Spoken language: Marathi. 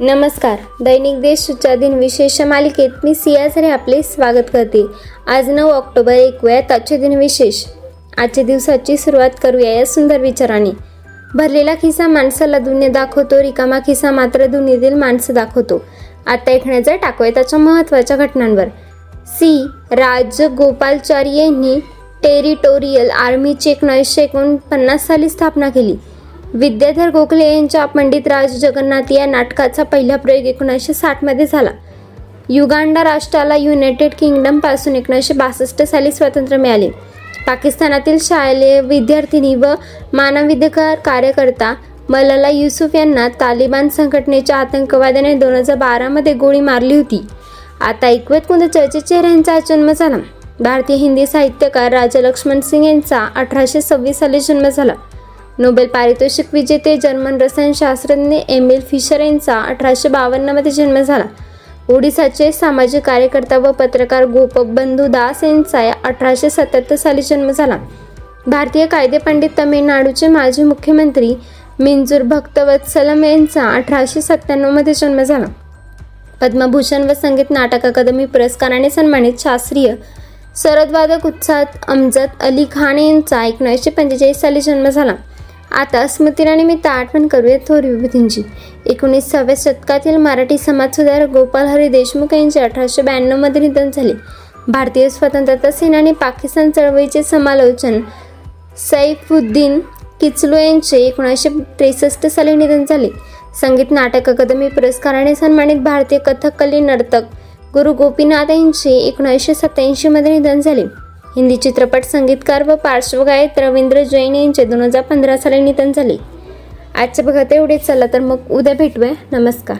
नमस्कार. दैनिक देश दिन विशेष मालिकेत मी सियाझरे आपले स्वागत करते. आज नऊ ऑक्टोबर ऐकूयात आजचे दिन विशेष. आजच्या दिवसाची सुरुवात करूया या सुंदर विचाराने. भरलेला खिसा माणसाला दुनिया दाखवतो रिकामा खिसा मात्र दुनियेतील माणसं दाखवतो. आता ऐकण्याचा टाकूया त्याच्या महत्त्वाच्या घटनांवर. सी. राज गोपालचारी यांनी टेरिटोरियल आर्मीची एकोणीसशे एकोणपन्नास साली स्थापना केली. विद्याधर गोखले यांच्या पंडित राज जगन्नाथ या नाटकाचा पहिला प्रयोग एकोणीसशे साठमध्ये झाला. युगांडा राष्ट्राला युनायटेड किंगडमपासून एकोणीसशे बासष्ट साली स्वातंत्र्य मिळाले. पाकिस्तानातील शालेय विद्यार्थिनी व मानवाधिकार कार्यकर्ता मलाला युसुफ यांना तालिबान संघटनेच्या आतंकवाद्याने दोन हजार बारामध्ये गोळी मारली होती. आता ऐकवत कोणत्या चर्चेत चेहऱ्यांचा जन्म झाला. भारतीय हिंदी साहित्यकार राजा लक्ष्मण सिंग यांचा अठराशे सव्वीस साली जन्म झाला. नोबेल पारितोषिक विजेते जर्मन रसायनशास्त्रज्ञ एमिल फिशर यांचा अठराशे बावन्नमध्ये जन्म झाला. ओडिसाचे सामाजिक कार्यकर्ता व पत्रकार गोपबंधू दास यांचा अठराशे सत्याहत्तर साली जन्म झाला. भारतीय कायदेपंडित तमिळनाडूचे माजी मुख्यमंत्री मिंजूर भक्तवत्सलम यांचा अठराशे सत्त्याण्णवमध्ये जन्म झाला. पद्मभूषण व संगीत नाटक अकादमी पुरस्काराने सन्मानित शास्त्रीय सरदवादक उत्साहात अमजद अली खान यांचा एकोणीसशे पंचेचाळीस साली जन्म झाला. आता स्मृतिनानिमित्त आठवण करूया थोर विभूतींची. एकोणीसाव्या शतकातील मराठी समाजसुधारक गोपाल हरी देशमुख यांचे अठराशे ब्याण्णवमध्ये निधन झाले. भारतीय स्वतंत्रता सेनानी पाकिस्तान चळवळीचे समालोचन. सैफुद्दीन किचलो यांचे एकोणीसशे त्रेसष्ट साली निधन झाले. संगीत नाटक अकादमी पुरस्काराने सन्मानित भारतीय कथकली नर्तक गुरु गोपीनाथ यांचे एकोणीसशे सत्याऐंशीमध्ये निधन झाले. हिंदी चित्रपट संगीतकार व पार्श्वगायक रवींद्र जैन यांचे दोन हजार पंधरा साली निधन झाले. आजच्या बघा एवढेच चला तर मग उद्या भेटूया. नमस्कार.